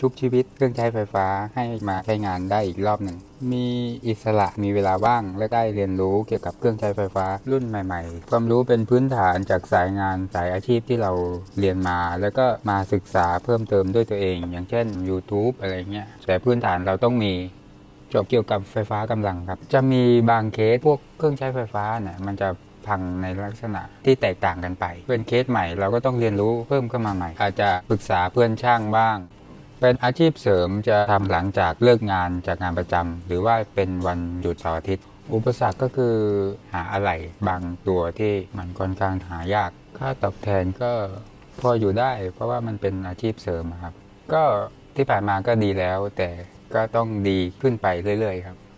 ชุบชีวิตเครื่องใช้ไฟฟ้าให้มาใช้งานได้อีกรอบหนึ่ง มีอิสระมีเวลาว่างและได้เรียนรู้เกี่ยวกับเครื่องใช้ไฟฟ้ารุ่นใหม่ ๆ ความรู้เป็นพื้นฐานจากสายงานสายอาชีพที่เราเรียนมา แล้วก็มาศึกษาเพิ่มเติมด้วยตัวเอง อย่างเช่น YouTube อะไรเงี้ยแต่พื้นฐานเราต้องมีจบเกี่ยวกับไฟฟ้ากำลังครับ จะมีบางเคสพวกเครื่องใช้ไฟฟ้าเนี่ยมันจะพังในลักษณะที่แตกต่างกันไป เป็นเคสใหม่เราก็ต้องเรียนรู้เพิ่มเข้ามาใหม่ อาจจะปรึกษาเพื่อนช่างบ้าง เป็นอาชีพเสริมจะทำหลังจากเลิกงานจากงานประจำหรือว่าเป็นวันหยุดเสาร์อาทิตย์ อุปสรรคก็คือหาอะไรบางตัวที่มันค่อนข้างหายาก ค่าตอบแทนก็พออยู่ได้ เพราะว่ามันเป็นอาชีพเสริมครับ ก็ที่ผ่านมาก็ดีแล้ว แต่ก็ต้องดีขึ้นไปเรื่อยๆครับ